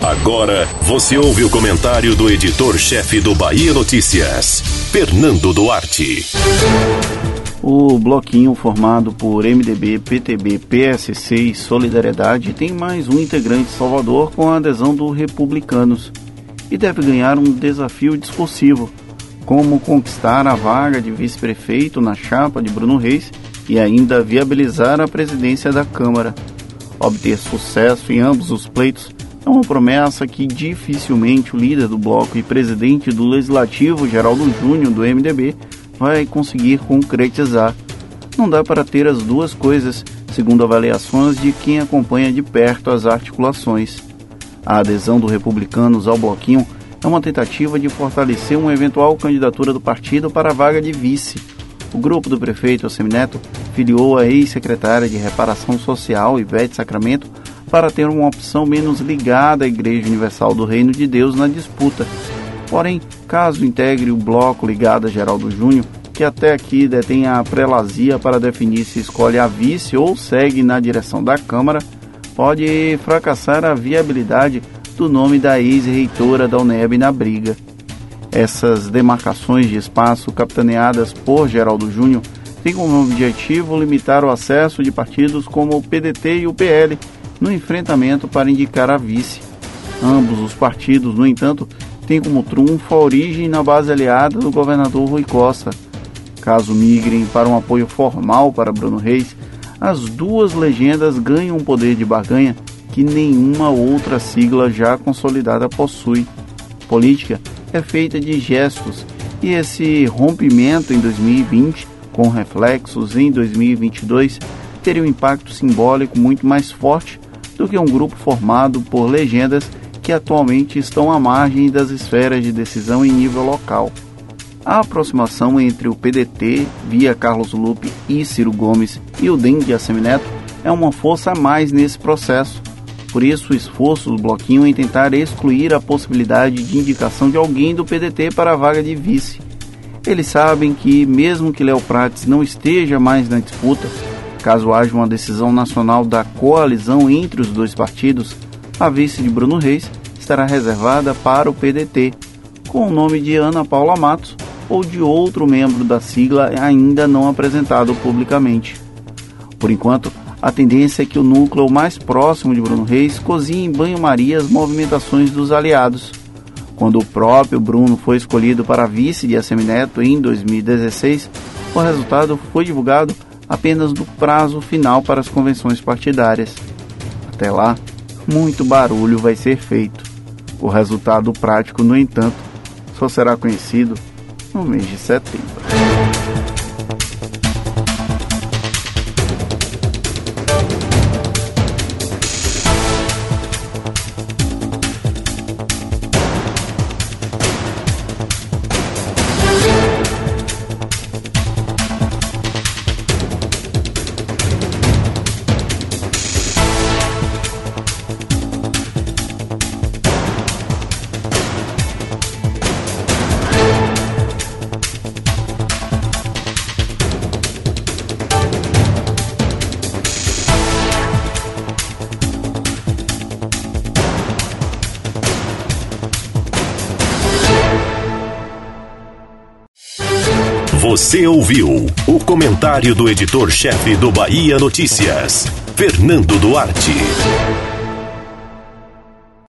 Agora você ouve o comentário do editor-chefe do Bahia Notícias, Fernando Duarte. O bloquinho formado por MDB, PTB, PSC e Solidariedade tem mais um integrante Salvador com a adesão do Republicanos e deve ganhar um desafio discursivo, como conquistar a vaga de vice-prefeito na chapa de Bruno Reis e ainda viabilizar a presidência da Câmara. Obter sucesso em ambos os pleitos é uma promessa que dificilmente o líder do bloco e presidente do Legislativo, Geraldo Júnior, do MDB, vai conseguir concretizar. Não dá para ter as duas coisas, segundo avaliações de quem acompanha de perto as articulações. A adesão do Republicanos ao bloquinho é uma tentativa de fortalecer uma eventual candidatura do partido para a vaga de vice. O grupo do prefeito Assemineto filiou a ex-secretária de Reparação Social, Ivete Sacramento, para ter uma opção menos ligada à Igreja Universal do Reino de Deus na disputa. Porém, caso integre o bloco ligado a Geraldo Júnior, que até aqui detém a prelazia para definir se escolhe a vice ou segue na direção da Câmara, pode fracassar a viabilidade do nome da ex-reitora da UNEB na briga. Essas demarcações de espaço capitaneadas por Geraldo Júnior têm como objetivo limitar o acesso de partidos como o PDT e o PL no enfrentamento para indicar a vice. Ambos os partidos, no entanto, tem como trunfo a origem na base aliada do governador Rui Costa. Caso migrem para um apoio formal para Bruno Reis, as duas legendas ganham um poder de barganha que nenhuma outra sigla já consolidada possui. Política é feita de gestos e esse rompimento em 2020, com reflexos em 2022, teria um impacto simbólico muito mais forte do que um grupo formado por legendas que atualmente estão à margem das esferas de decisão em nível local. A aproximação entre o PDT, via Carlos Lupe e Ciro Gomes, e o DEM de Assemineto é uma força a mais nesse processo. Por isso, o esforço do bloquinho em tentar excluir a possibilidade de indicação de alguém do PDT para a vaga de vice. Eles sabem que, mesmo que Léo Prates não esteja mais na disputa, caso haja uma decisão nacional da coalizão entre os dois partidos, a vice de Bruno Reis será reservada para o PDT, com o nome de Ana Paula Matos ou de outro membro da sigla ainda não apresentado publicamente. Por enquanto, a tendência é que o núcleo mais próximo de Bruno Reis cozinhe em banho-maria as movimentações dos aliados. Quando o próprio Bruno foi escolhido para vice de Assemineto em 2016, o resultado foi divulgado apenas no prazo final para as convenções partidárias. Até lá, muito barulho vai ser feito. O resultado prático, no entanto, só será conhecido no mês de setembro. Você ouviu o comentário do editor-chefe do Bahia Notícias, Fernando Duarte.